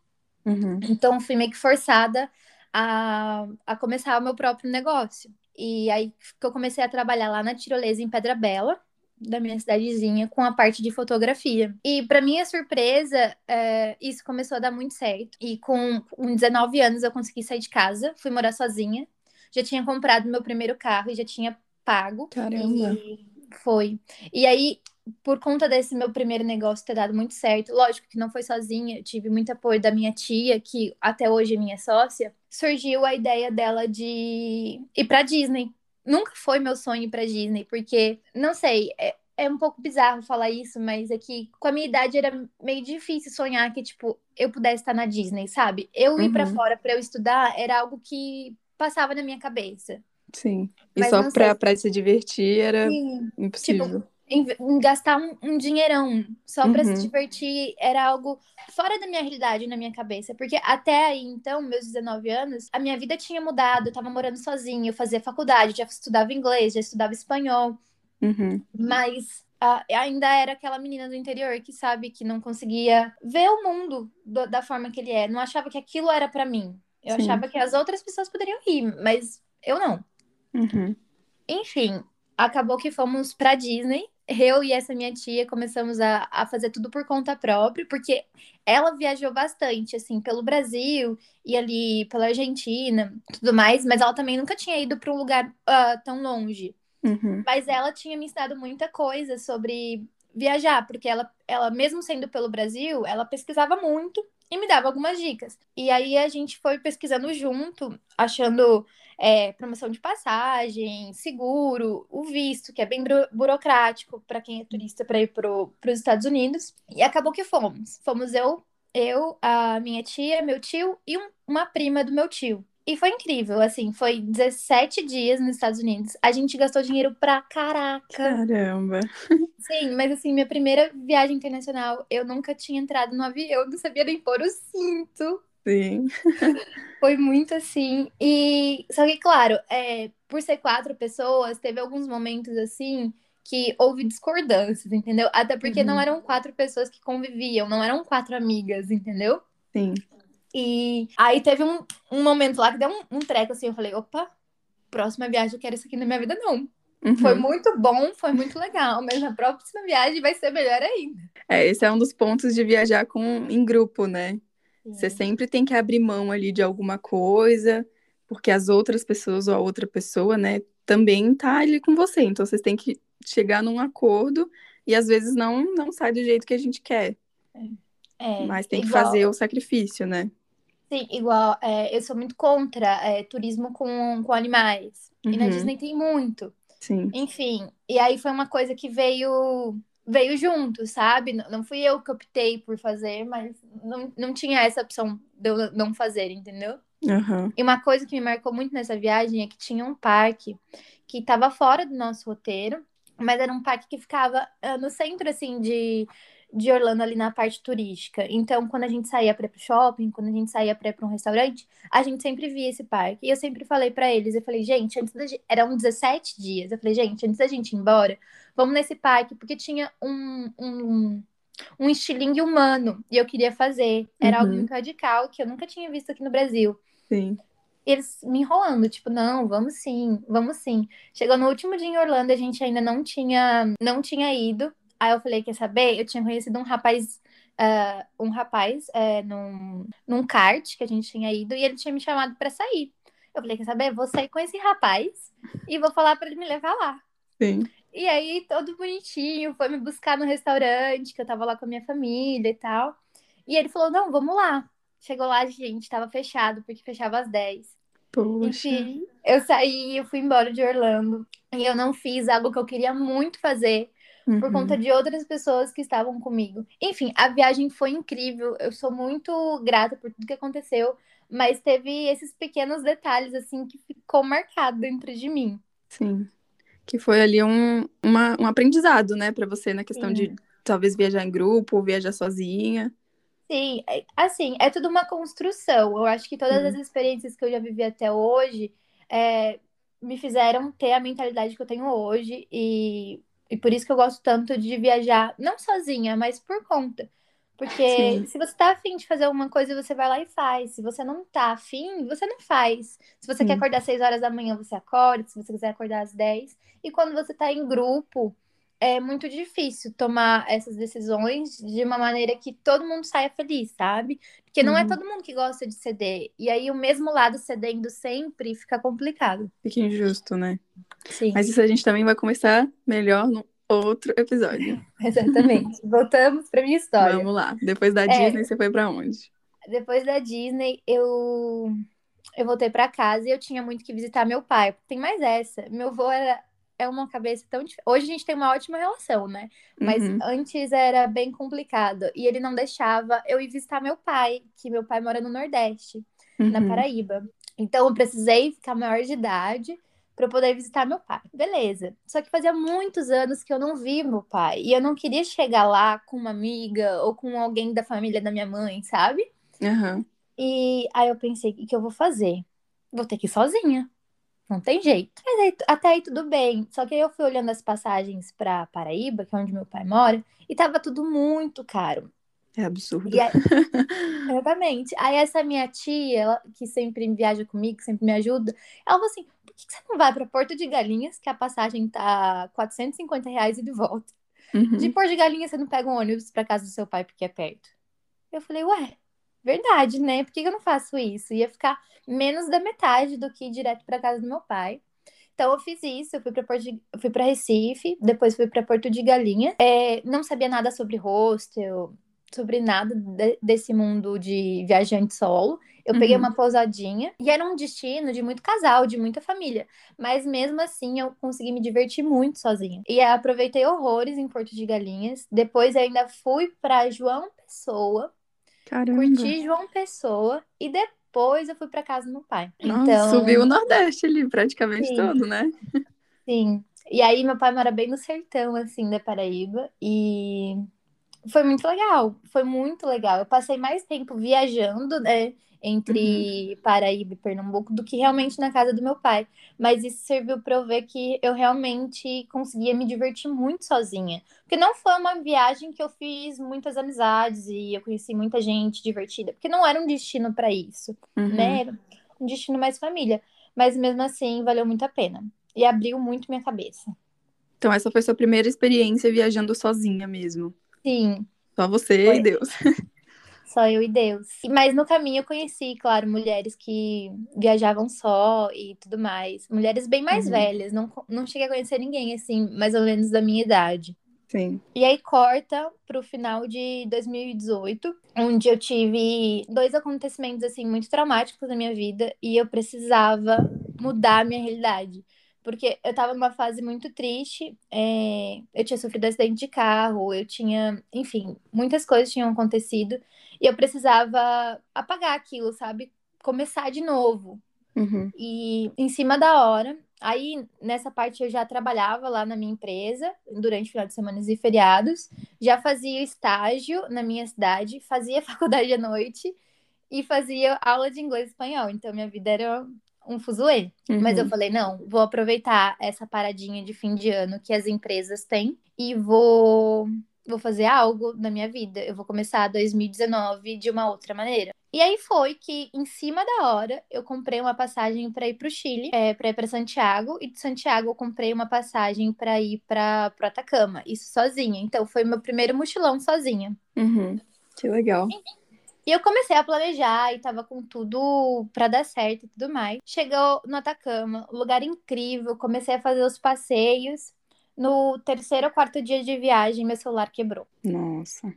Uhum. Então, fui meio que forçada a, a começar o meu próprio negócio. E aí que eu comecei a trabalhar lá na tirolesa em Pedra Bela, da minha cidadezinha, com a parte de fotografia. E para minha surpresa, é, isso começou a dar muito certo. E com, com 19 anos eu consegui sair de casa, fui morar sozinha. Já tinha comprado meu primeiro carro e já tinha pago. Caramba. E foi. E aí, por conta desse meu primeiro negócio ter dado muito certo, lógico que não foi sozinha, eu tive muito apoio da minha tia, que até hoje é minha sócia, surgiu a ideia dela de ir para Disney. Nunca foi meu sonho ir para Disney, porque, não sei, é, é um pouco bizarro falar isso, mas é que com a minha idade era meio difícil sonhar que, tipo, eu pudesse estar na Disney, sabe? Eu ir para Uhum. fora para eu estudar era algo que passava na minha cabeça. Sim. E Mas só pra, sei. pra se divertir era Sim. impossível. Em, em gastar um, um dinheirão só pra Uhum. se divertir era algo fora da minha realidade na minha cabeça. Porque até aí, então, meus 19 anos, a minha vida tinha mudado, eu tava morando sozinha, eu fazia faculdade, já estudava inglês, já estudava espanhol, Uhum. mas ah, ainda era aquela menina do interior que sabe que não conseguia ver o mundo do- da forma que ele é, não achava que aquilo era pra mim. Eu Sim. achava que as outras pessoas poderiam rir, mas eu não. Uhum. Enfim, acabou que fomos pra Disney. Eu e essa minha tia começamos a, a fazer tudo por conta própria, porque ela viajou bastante, assim, pelo Brasil e ali pela Argentina, tudo mais, mas ela também nunca tinha ido para um lugar ah, tão longe. Uhum. Mas ela tinha me ensinado muita coisa sobre viajar, porque ela, ela mesmo sendo pelo Brasil, ela pesquisava muito e me dava algumas dicas. E aí a gente foi pesquisando junto, achando é, promoção de passagem, seguro, o visto, que é bem buro- burocrático para quem é turista para ir para os Estados Unidos. E acabou que fomos. Fomos eu, eu, a minha tia, meu tio e um- uma prima do meu tio. E foi incrível, assim, foi 17 dias nos Estados Unidos. A gente gastou dinheiro pra caraca. Caramba. Sim, mas assim, minha primeira viagem internacional, eu nunca tinha entrado no avião, não sabia nem pôr o cinto. Sim. Foi muito assim. E só que, claro, é, por ser quatro pessoas, teve alguns momentos assim que houve discordâncias, entendeu? Até porque Uhum. não eram quatro pessoas que conviviam, não eram quatro amigas, entendeu? Sim. E aí teve um, um momento lá que deu um, um treco assim, eu falei, opa, próxima viagem eu quero isso aqui na minha vida, não. Uhum. Foi muito bom, foi muito legal, mas na próxima viagem vai ser melhor ainda. É, esse é um dos pontos de viajar com, em grupo, né? Você sempre tem que abrir mão ali de alguma coisa, porque as outras pessoas ou a outra pessoa, né, também tá ali com você. Então vocês têm que chegar num acordo e às vezes não não sai do jeito que a gente quer, É, mas tem que igual- fazer o sacrifício, né? Sim, igual, é, eu sou muito contra é, turismo com, com animais. E na Uhum. Disney tem muito. Sim. Enfim, e aí foi uma coisa que veio veio junto, sabe? Não, fui eu que optei por fazer, mas não, não tinha essa opção de eu não fazer, entendeu? Aham. E uma coisa que me marcou muito nessa viagem é que tinha um parque que estava fora do nosso roteiro, mas era um parque que ficava ah, no centro, assim, de, de Orlando, ali na parte turística. Então, quando a gente saía para ir pro shopping, quando a gente saía para ir para um restaurante, a gente sempre via esse parque. E eu sempre falei para eles, eu falei, gente, antes da gente... eram 17 dias. Eu falei, gente, antes da gente ir embora, vamos nesse parque, porque tinha um, um, um estilingue humano e eu queria fazer. Era algo Uhum. muito radical que eu nunca tinha visto aqui no Brasil. Sim. Eles me enrolando, tipo, não, vamos sim, vamos sim. Chegou no último dia em Orlando, a gente ainda não tinha, não tinha ido. Aí eu falei, quer saber? Eu tinha conhecido um rapaz, ah, um rapaz é, num, num kart que a gente tinha ido e ele tinha me chamado pra sair. Eu falei, quer saber? Vou sair com esse rapaz e vou falar pra ele me levar lá. Sim. E aí, todo bonitinho, foi me buscar no restaurante, que eu tava lá com a minha família e tal. E ele falou: não, vamos lá. Chegou lá, gente, tava fechado, porque fechava às 10. Poxa. Enfim, eu saí, eu fui embora de Orlando. E eu não fiz algo que eu queria muito fazer por Uhum. conta de outras pessoas que estavam comigo. Enfim, a viagem foi incrível. Eu sou muito grata por tudo que aconteceu, mas teve esses pequenos detalhes assim que ficou marcado dentro de mim. Sim. Que foi ali um, uma- um aprendizado, né, pra você na questão Sim. de talvez viajar em grupo ou viajar sozinha. Sim, é- assim, é tudo uma construção. Eu acho que todas as experiências que eu já vivi até hoje é, me fizeram ter a mentalidade que eu tenho hoje. E E por isso que eu gosto tanto de viajar, não sozinha, mas por conta. Porque Sim. se você tá afim de fazer alguma coisa, você vai lá e faz. Se você não tá afim, você não faz. Se você Sim. quer acordar às 6 horas da manhã, você acorda. Se você quiser acordar às 10. E quando você tá em grupo, é muito difícil tomar essas decisões de uma maneira que todo mundo saia feliz, sabe? Porque não é uhum. é todo mundo que gosta de ceder. E aí o mesmo lado cedendo sempre fica complicado. Fica injusto, né? Sim. Mas isso a gente também vai começar melhor no outro episódio. Exatamente. Voltamos para minha história. Vamos lá. Depois da é, Disney, você foi para onde? Depois da Disney, eu eu voltei para casa e eu tinha muito que visitar meu pai. Tem mais essa. Meu avô era é uma cabeça tão diferente. Hoje a gente tem uma ótima relação, né? Mas uhum. antes era bem complicado. E ele não deixava eu ir visitar meu pai, que meu pai mora no Nordeste, uhum. na Paraíba. Então eu precisei ficar maior de idade para poder visitar meu pai. Beleza. Só que fazia muitos anos que eu não vi meu pai. E eu não queria chegar lá com uma amiga ou com alguém da família da minha mãe, sabe? Uhum. E aí eu pensei, o que eu vou fazer? Vou ter que ir sozinha. Não tem jeito. Mas aí, até aí tudo bem. Só que aí eu fui olhando as passagens para Paraíba, que é onde meu pai mora, e tava tudo muito caro. É absurdo. Aí, exatamente. Aí essa minha tia, ela, que sempre viaja comigo, sempre me ajuda, ela falou assim: por que você não vai para Porto de Galinhas, que a passagem tá 450 reais e de volta? Uhum. De Porto de Galinhas você não pega um ônibus para casa do seu pai porque é perto. Eu falei, ué, verdade, né? Por que eu não faço isso? Ia ficar menos da metade do que ir direto para casa do meu pai. Então eu fiz isso, eu fui para de... fui para Recife, depois fui para Porto de Galinha. É, não sabia nada sobre hostel, sobre nada de... desse mundo de viajante solo. Eu uhum. peguei uma pousadinha e era um destino de muito casal, de muita família. Mas mesmo assim eu consegui me divertir muito sozinha. E aproveitei horrores em Porto de Galinhas. Depois ainda fui para João Pessoa, Caramba. Curti João Pessoa e depois eu fui para casa do meu pai. Nossa, então, subiu o Nordeste ali, praticamente sim, todo, né? Sim. E aí meu pai mora bem no sertão, assim, da Paraíba. E foi muito legal. Foi muito legal. Eu passei mais tempo viajando, né? entre uhum. Paraíba e Pernambuco do que realmente na casa do meu pai. Mas isso serviu para eu ver que eu realmente conseguia me divertir muito sozinha. Porque não foi uma viagem que eu fiz muitas amizades e eu conheci muita gente divertida, porque não era um destino para isso, uhum. né? Era um destino mais família. Mas mesmo assim, valeu muito a pena. E abriu muito minha cabeça. Então, essa foi sua primeira experiência viajando sozinha mesmo? Sim. Só você foi. e Deus. Só eu e Deus. Mas no caminho eu conheci, claro, mulheres que viajavam só e tudo mais. Mulheres bem mais uhum. velhas. Não, não cheguei a conhecer ninguém, assim, mais ou menos da minha idade. Sim. E aí corta pro final de 2018, onde eu tive dois acontecimentos, assim, muito traumáticos na minha vida e eu precisava mudar a minha realidade porque eu tava numa fase muito triste. É... eu tinha sofrido acidente de carro, eu tinha, enfim, muitas coisas tinham acontecido e eu precisava apagar aquilo, sabe? Começar de novo. Uhum. E em cima da hora, aí nessa parte eu já trabalhava lá na minha empresa durante final de semana e feriados, já fazia estágio na minha cidade, fazia faculdade à noite e fazia aula de inglês e espanhol. Então minha vida era um fuzuê. Uhum. Mas eu uhum. falei, não, vou aproveitar essa paradinha de fim de ano que as empresas têm e vou vou fazer algo na minha vida. Eu vou começar 2019 de uma outra maneira. E aí foi que, em cima da hora, eu comprei uma passagem para ir para o Chile, é, para ir para Santiago, e de Santiago eu comprei uma passagem para ir para o Atacama, isso sozinha. Então foi meu primeiro mochilão sozinha. Uhum. Que legal. E eu comecei a planejar e tava com tudo para dar certo e tudo mais. Chegou no Atacama, lugar incrível, comecei a fazer os passeios. No terceiro ou quarto dia de viagem, meu celular quebrou. Nossa.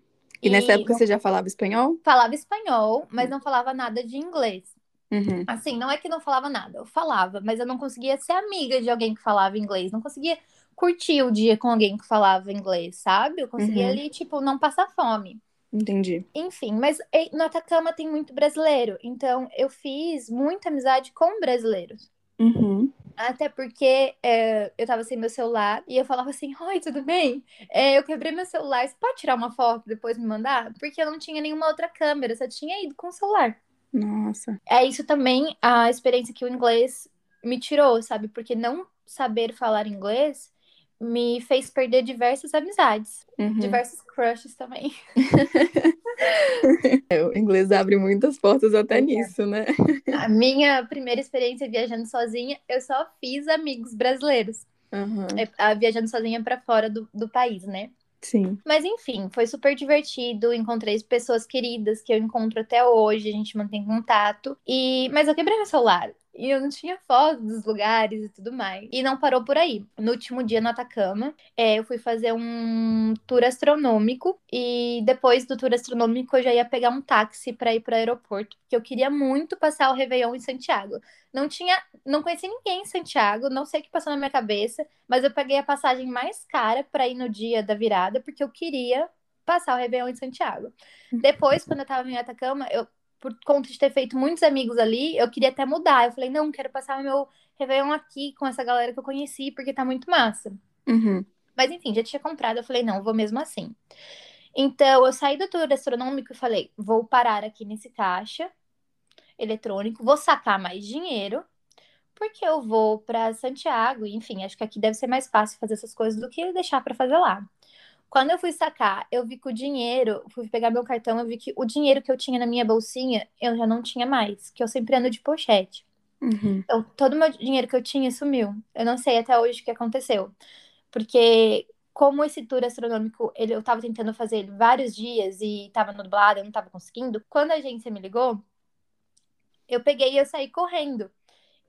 E, e nessa época você já falava espanhol? Falava espanhol, mas não falava nada de inglês. Uhum. Assim, não é que não falava nada, eu falava, mas eu não conseguia ser amiga de alguém que falava inglês, não conseguia curtir o dia com alguém que falava inglês, sabe? Eu conseguia uhum. ali, tipo, não passar fome. Entendi. Enfim, mas no Atacama tem muito brasileiro, então eu fiz muita amizade com brasileiros. Uhum. Até porque é, eu tava sem meu celular e eu falava assim: Oi, tudo bem? É, eu quebrei meu celular, você pode tirar uma foto e depois me mandar? Porque eu não tinha nenhuma outra câmera, só tinha ido com o celular. Nossa. É isso também a experiência que o inglês me tirou, sabe? Porque não saber falar inglês me fez perder diversas amizades, Uhum. diversos crushes também. É, o inglês abre muitas portas até é. nisso, né? A minha primeira experiência viajando sozinha, eu só fiz amigos brasileiros, ah, viajando sozinha para fora do, do país, né? Sim. Mas enfim, foi super divertido. Encontrei pessoas queridas que eu encontro até hoje, a gente mantém contato. E mas eu quebrei meu celular e eu não tinha foto dos lugares e tudo mais. E não parou por aí. No último dia no Atacama, é, eu fui fazer um tour astronômico e depois do tour astronômico eu já ia pegar um táxi para ir para o aeroporto, porque eu queria muito passar o Réveillon em Santiago. Não tinha, não conheci ninguém em Santiago, não sei o que passou na minha cabeça, mas eu peguei a passagem mais cara para ir no dia da virada, porque eu queria passar o Réveillon em Santiago. Depois, quando eu tava em Atacama, eu, por conta de ter feito muitos amigos ali, eu queria até mudar. Eu falei, não, quero passar o meu Réveillon aqui com essa galera que eu conheci, porque tá muito massa. Uhum. Mas enfim, já tinha comprado, eu falei, não, vou mesmo assim. Então, eu saí do tour astronômico e falei, vou parar aqui nesse caixa eletrônico, vou sacar mais dinheiro, porque eu vou para Santiago, e, enfim, acho que aqui deve ser mais fácil fazer essas coisas do que deixar para fazer lá. Quando eu fui sacar, eu vi que o dinheiro, fui pegar meu cartão, eu vi que o dinheiro que eu tinha na minha bolsinha, eu já não tinha mais, que eu sempre ando de pochete. Uhum. Então, todo o meu dinheiro que eu tinha sumiu. Eu não sei até hoje o que aconteceu. Porque, como esse tour astronômico, ele, eu tava tentando fazer ele vários dias e tava nublado, eu não tava conseguindo. Quando a agência me ligou, eu peguei e eu saí correndo.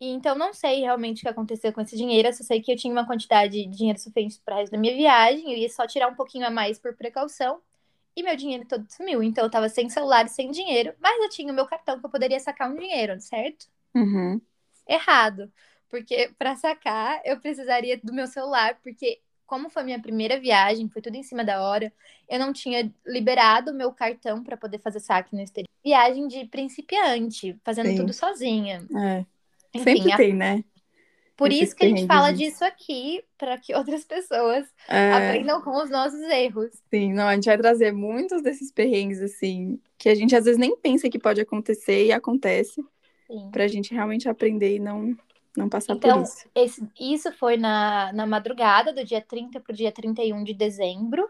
E então, não sei realmente o que aconteceu com esse dinheiro. Eu só sei que eu tinha uma quantidade de dinheiro suficiente para resto da minha viagem. Eu ia só tirar um pouquinho a mais por precaução. E meu dinheiro todo sumiu. Então, eu tava sem celular e sem dinheiro. Mas eu tinha o meu cartão que eu poderia sacar um dinheiro, certo? Uhum. errado. Porque para sacar, eu precisaria do meu celular, porque como foi minha primeira viagem, foi tudo em cima da hora, eu não tinha liberado o meu cartão para poder fazer saque no exterior. Viagem de principiante, fazendo Sim. tudo sozinha. É. Enfim, Sempre a- tem, né? por esses isso que a gente fala disso aqui, para que outras pessoas É, aprendam com os nossos erros. sim, não, a gente vai trazer muitos desses perrengues, assim, que a gente às vezes nem pensa que pode acontecer e acontece, Sim. pra gente realmente aprender e não, não passar Então, por isso. Esse- isso foi na, na madrugada do dia 30 para o dia 31 de dezembro.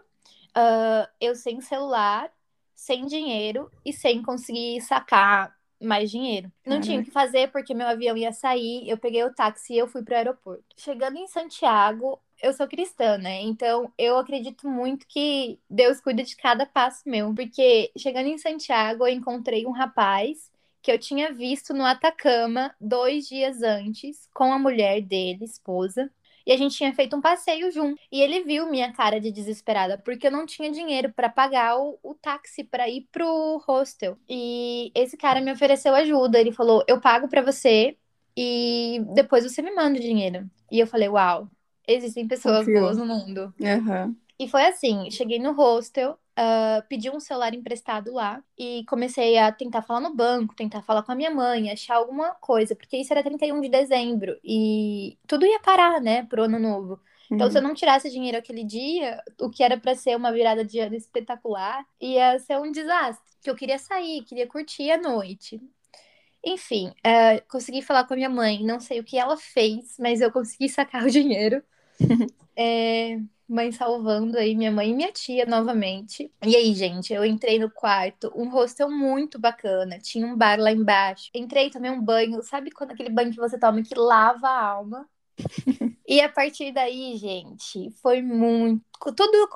Ah, eu sem celular, sem dinheiro e sem conseguir sacar mais dinheiro. Não tinha o Caraca. que fazer porque meu avião ia sair. Eu peguei o táxi e eu fui para o aeroporto. Chegando em Santiago, eu sou cristã, né? Então eu acredito muito que Deus cuida de cada passo meu. Porque chegando em Santiago, eu encontrei um rapaz que eu tinha visto no Atacama dois dias antes com a mulher dele, esposa. E a gente tinha feito um passeio junto. E ele viu minha cara de desesperada, porque eu não tinha dinheiro para pagar o, o táxi para ir pro hostel. E esse cara me ofereceu ajuda. Ele falou: Eu pago para você e depois você me manda o dinheiro. E eu falei: Uau, existem pessoas Confiou. boas no mundo. Aham. E foi assim, cheguei no hostel, ah, pedi um celular emprestado lá e comecei a tentar falar no banco, tentar falar com a minha mãe, achar alguma coisa, porque isso era 31 de dezembro e tudo ia parar, né, pro ano novo. Então, se eu Uhum. não tirasse dinheiro aquele dia, o que era pra ser uma virada de ano espetacular, ia ser um desastre. Que eu queria sair, queria curtir a noite. Enfim, ah, consegui falar com a minha mãe, não sei o que ela fez, mas eu consegui sacar o dinheiro. É, mãe salvando aí minha mãe e minha tia novamente. E aí, gente, eu entrei no quarto, um hostel muito bacana, tinha um bar lá embaixo. Entrei, tomei um banho, sabe quando aquele banho que você toma que lava a alma? E a partir daí, gente, foi muito. Tudo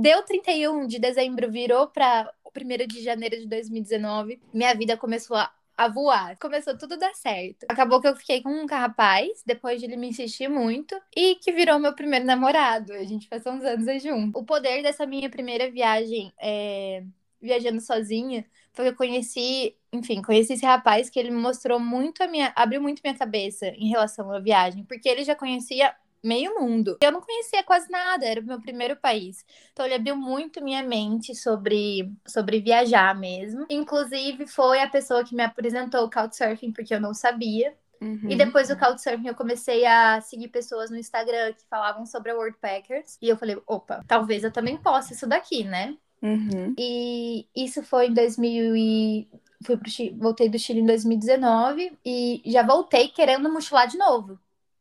deu 31 de dezembro, virou para o 1 de janeiro de 2019. Minha vida começou a, a voar. Começou tudo a dar certo. Acabou que eu fiquei com um rapaz, depois de ele me insistir muito, e que virou meu primeiro namorado. A gente passou uns anos aí junto. O poder dessa minha primeira viagem, é, viajando sozinha, foi que eu conheci, enfim, conheci esse rapaz que ele me mostrou muito a minha, abriu muito minha cabeça em relação à viagem, porque ele já conhecia meio mundo. Eu não conhecia quase nada, era o meu primeiro país. Então ele abriu muito minha mente sobre, sobre viajar mesmo. Inclusive foi a pessoa que me apresentou o Couchsurfing, porque eu não sabia. Uhum. E depois do Couchsurfing eu comecei a seguir pessoas no Instagram que falavam sobre a Worldpackers. E eu falei, opa, talvez eu também possa isso daqui, né? Uhum. E isso foi em 2000 e... Fui pro Chile, voltei do Chile em 2019 e já voltei querendo mochilar de novo.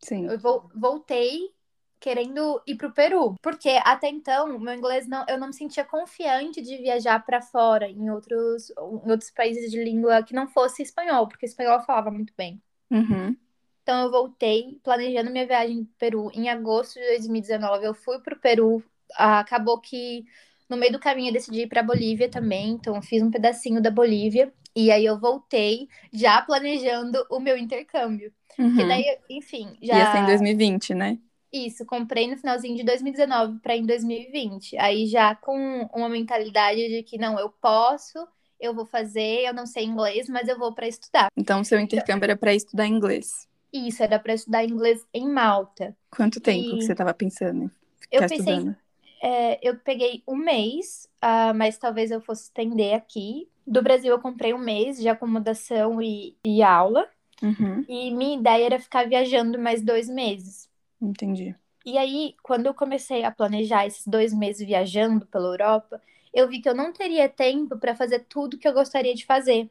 Sim. Eu vol- voltei querendo ir pro Peru, porque até então meu inglês não, eu não me sentia confiante de viajar para fora em outros, em outros países de língua que não fosse espanhol, porque espanhol eu falava muito bem. Uhum. Então eu voltei planejando minha viagem pro Peru em agosto de 2019. Eu fui pro Peru, acabou que no meio do caminho eu decidi ir para Bolívia também, então fiz um pedacinho da Bolívia e aí eu voltei já planejando o meu intercâmbio. Uhum. Que daí, enfim, já Ia ser em 2020, né? isso, comprei no finalzinho de 2019 para em 2020. Aí já com uma mentalidade de que não, eu posso, eu vou fazer, eu não sei inglês, mas eu vou para estudar. Então, seu intercâmbio era para estudar inglês. Isso, era para estudar inglês em Malta. Quanto tempo E- que você estava pensando em Eu pensei, estudando? é, eu peguei um mês, ah, mas talvez eu fosse estender aqui. Do Brasil eu comprei um mês de acomodação e, e aula. Uhum, E minha ideia era ficar viajando mais dois meses. entendi. E aí, quando eu comecei a planejar esses dois meses viajando pela Europa, eu vi que eu não teria tempo para fazer tudo que eu gostaria de fazer.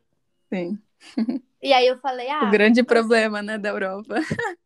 Sim. E aí eu falei, ah, o grande problema, né, da Europa.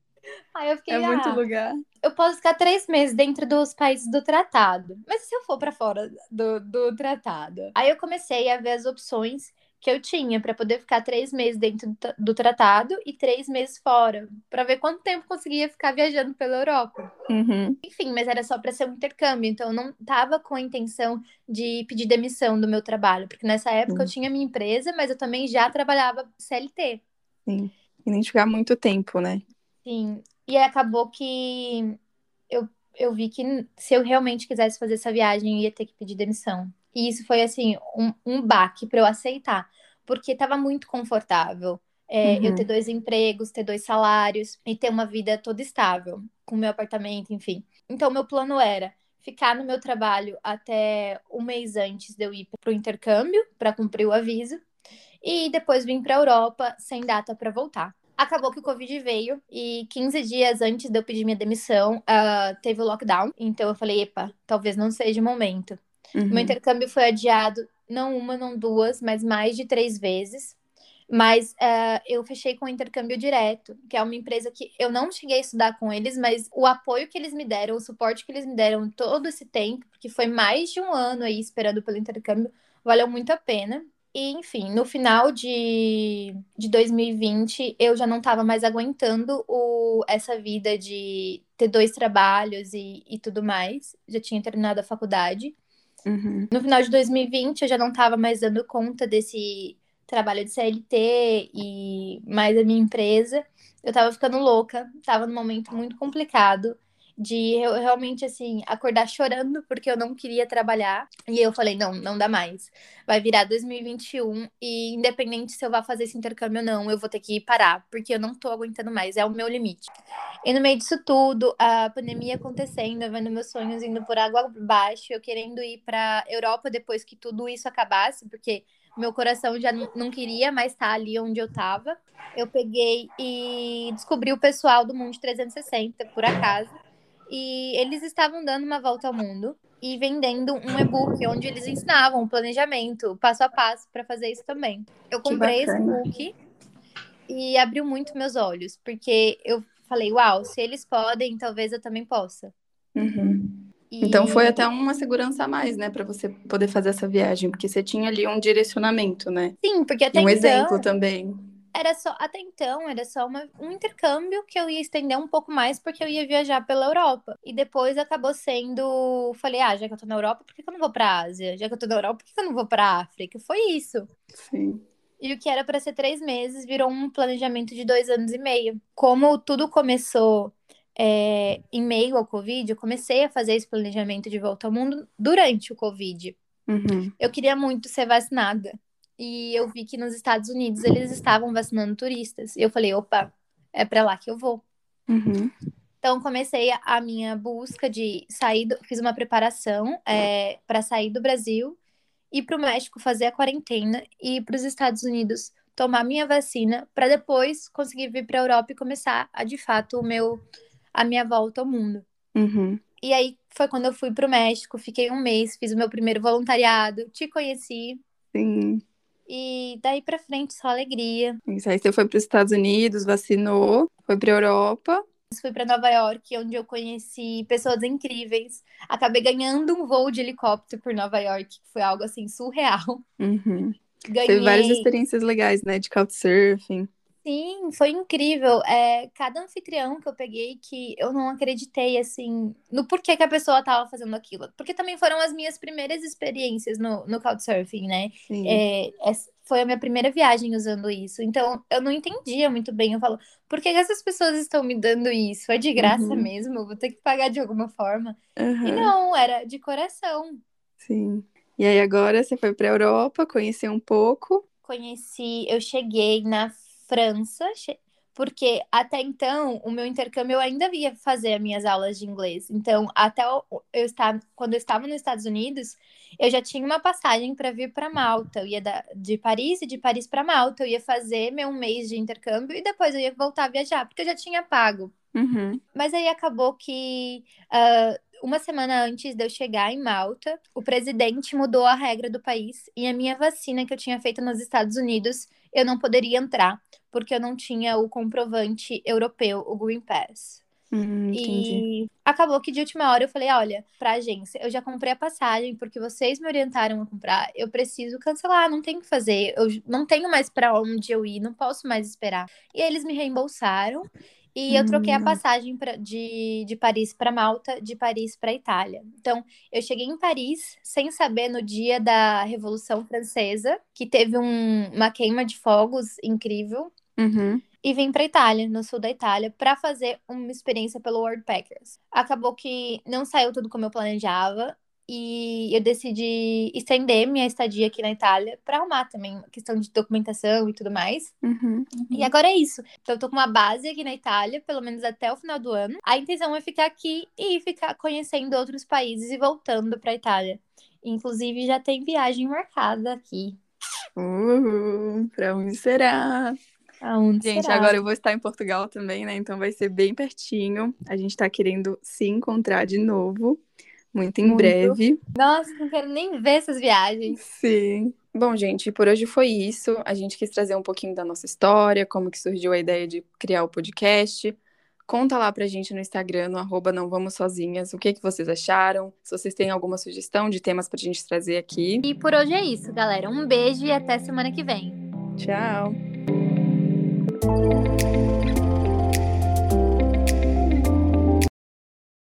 aí eu fiquei, É muito ah, lugar. eu posso ficar três meses dentro dos países do tratado. Mas e se eu for para fora do, do tratado? Aí eu comecei a ver as opções que eu tinha para poder ficar três meses dentro do, tra- do tratado e três meses fora, para ver quanto tempo conseguia ficar viajando pela Europa. Uhum, Enfim, mas era só para ser um intercâmbio, então eu não tava com a intenção de pedir demissão do meu trabalho, porque nessa época eu Sim. tinha minha empresa, mas eu também já trabalhava CLT. sim. E nem ficar muito tempo, né? Sim. E acabou que eu, eu vi que se eu realmente quisesse fazer essa viagem, eu ia ter que pedir demissão. E isso foi, assim, um, um baque para eu aceitar, porque estava muito confortável. É, Eu Uhum. ter dois empregos, ter dois salários e ter uma vida toda estável, com meu apartamento, enfim. Então, meu plano era ficar no meu trabalho até um mês antes de eu ir para o intercâmbio, para cumprir o aviso, e depois vim para a Europa sem data para voltar. Acabou que o Covid veio e 15 dias antes de eu pedir minha demissão, ah, teve o lockdown. Então eu falei, epa, talvez não seja o momento. Uhum. Meu intercâmbio foi adiado, não uma, não duas, mas mais de três vezes. Mas ah, eu fechei com o intercâmbio direto, que é uma empresa que eu não cheguei a estudar com eles, mas o apoio que eles me deram, o suporte que eles me deram todo esse tempo, porque foi mais de um ano aí esperando pelo intercâmbio, valeu muito a pena. E, enfim, no final de, de 2020, eu já não estava mais aguentando o, essa vida de ter dois trabalhos e, e tudo mais. Já tinha terminado a faculdade. Uhum. No final de 2020, eu já não estava mais dando conta desse trabalho de CLT e mais a minha empresa. Eu estava ficando louca, estava num momento muito complicado de eu realmente assim acordar chorando porque eu não queria trabalhar. E eu falei, não, não dá mais. Vai virar 2021 e independente se eu vá fazer esse intercâmbio ou não, eu vou ter que parar, porque eu não tô aguentando mais, é o meu limite. E no meio disso tudo, a pandemia acontecendo, eu vendo meus sonhos indo por água abaixo, eu querendo ir para Europa depois que tudo isso acabasse, porque meu coração já não queria mais estar ali onde eu tava. Eu peguei e descobri o pessoal do Mundo 360 por acaso. E eles estavam dando uma volta ao mundo e vendendo um e-book onde eles ensinavam o planejamento, passo a passo, para fazer isso também. Eu comprei esse e-book e abriu muito meus olhos, porque eu falei, uau, se eles podem, talvez eu também possa. Uhum. E- Então foi até uma segurança a mais, né, para você poder fazer essa viagem, porque você tinha ali um direcionamento, né? Sim, porque até E um então exemplo também. Era só até então era só uma- um intercâmbio que eu ia estender um pouco mais porque eu ia viajar pela Europa. E depois acabou sendo, falei, ah, já que eu tô na Europa, por que que eu não vou pra Ásia? Já que eu tô na Europa, por que que eu não vou pra África? Foi isso. Sim. E o que era para ser três meses virou um planejamento de dois anos e meio. Como tudo começou é, em meio ao Covid, eu comecei a fazer esse planejamento de volta ao mundo durante o Covid. Uhum. Eu queria muito ser vacinada. E eu vi que nos Estados Unidos eles estavam vacinando turistas. E eu falei, opa, é para lá que eu vou. Uhum. Então comecei a- minha busca de sair, do- fiz uma preparação é, para sair do Brasil, ir para o México fazer a quarentena e ir para os Estados Unidos tomar minha vacina para depois conseguir vir para a Europa e começar a de fato o meu a minha volta ao mundo. Uhum. E aí foi quando eu fui para o México, fiquei um mês, fiz o meu primeiro voluntariado, te conheci Sim. E daí para frente só alegria. Isso aí você foi para os Estados Unidos, vacinou, foi para Europa Fui para Nova York, onde eu conheci pessoas incríveis. Acabei ganhando um voo de helicóptero por Nova York, que foi algo assim surreal. Uhum. Ganhei... Teve várias experiências legais, né? De couchsurfing. Sim, foi incrível. É, cada anfitrião que eu peguei que eu não acreditei, assim, no porquê que a pessoa estava fazendo aquilo. Porque também foram as minhas primeiras experiências no, no Couchsurfing, né? É, é, foi a minha primeira viagem usando isso. Então, eu não entendia muito bem. Eu falo, por que essas pessoas estão me dando isso? É de graça uhum. mesmo? Eu vou ter que pagar de alguma forma. Uhum. E não, era de coração. Sim. E aí agora você foi para a Europa, conheceu um pouco? Conheci, eu cheguei na França, porque até então o meu intercâmbio eu ainda ia fazer as minhas aulas de inglês. Então, até eu, estar, quando eu estava nos Estados Unidos, eu já tinha uma passagem para vir para Malta. Eu ia da, de Paris e de Paris para Malta. Eu ia fazer meu um mês de intercâmbio e depois eu ia voltar a viajar, porque eu já tinha pago. Uhum. Mas aí acabou que uh, uma semana antes de eu chegar em Malta, o presidente mudou a regra do país e a minha vacina que eu tinha feito nos Estados Unidos, eu não poderia entrar, porque eu não tinha o comprovante europeu, o Green Pass. Hum, e acabou que de última hora eu falei: olha, pra agência, eu já comprei a passagem porque vocês me orientaram a comprar, eu preciso cancelar, não tenho o que fazer, eu não tenho mais para onde eu ir, não posso mais esperar. E eles me reembolsaram e eu troquei a hum. passagem pra, de, de Paris para Malta, de Paris para Itália. Então, eu cheguei em Paris sem saber no dia da Revolução Francesa, que teve um, uma queima de fogos incrível. Uhum. E vim para Itália, no sul da Itália, para fazer uma experiência pelo World Packers. Acabou que não saiu tudo como eu planejava e eu decidi estender minha estadia aqui na Itália para arrumar também questão de documentação e tudo mais. Uhum, uhum. E agora é isso. Então eu tô com uma base aqui na Itália, pelo menos até o final do ano. A intenção é ficar aqui e ficar conhecendo outros países e voltando para Itália. Inclusive já tem viagem marcada aqui. Uhum, para onde será? Aonde gente, será? agora eu vou estar em Portugal também, né? Então vai ser bem pertinho. A gente tá querendo se encontrar de novo. Muito em Muito. breve. Nossa, não quero nem ver essas viagens. Sim. Bom, gente, por hoje foi isso. A gente quis trazer um pouquinho da nossa história, como que surgiu a ideia de criar o podcast. Conta lá pra gente no Instagram, no arroba não vamos sozinhas, o que, que vocês acharam, se vocês têm alguma sugestão de temas pra gente trazer aqui. E por hoje é isso, galera. Um beijo e até semana que vem. Tchau. Música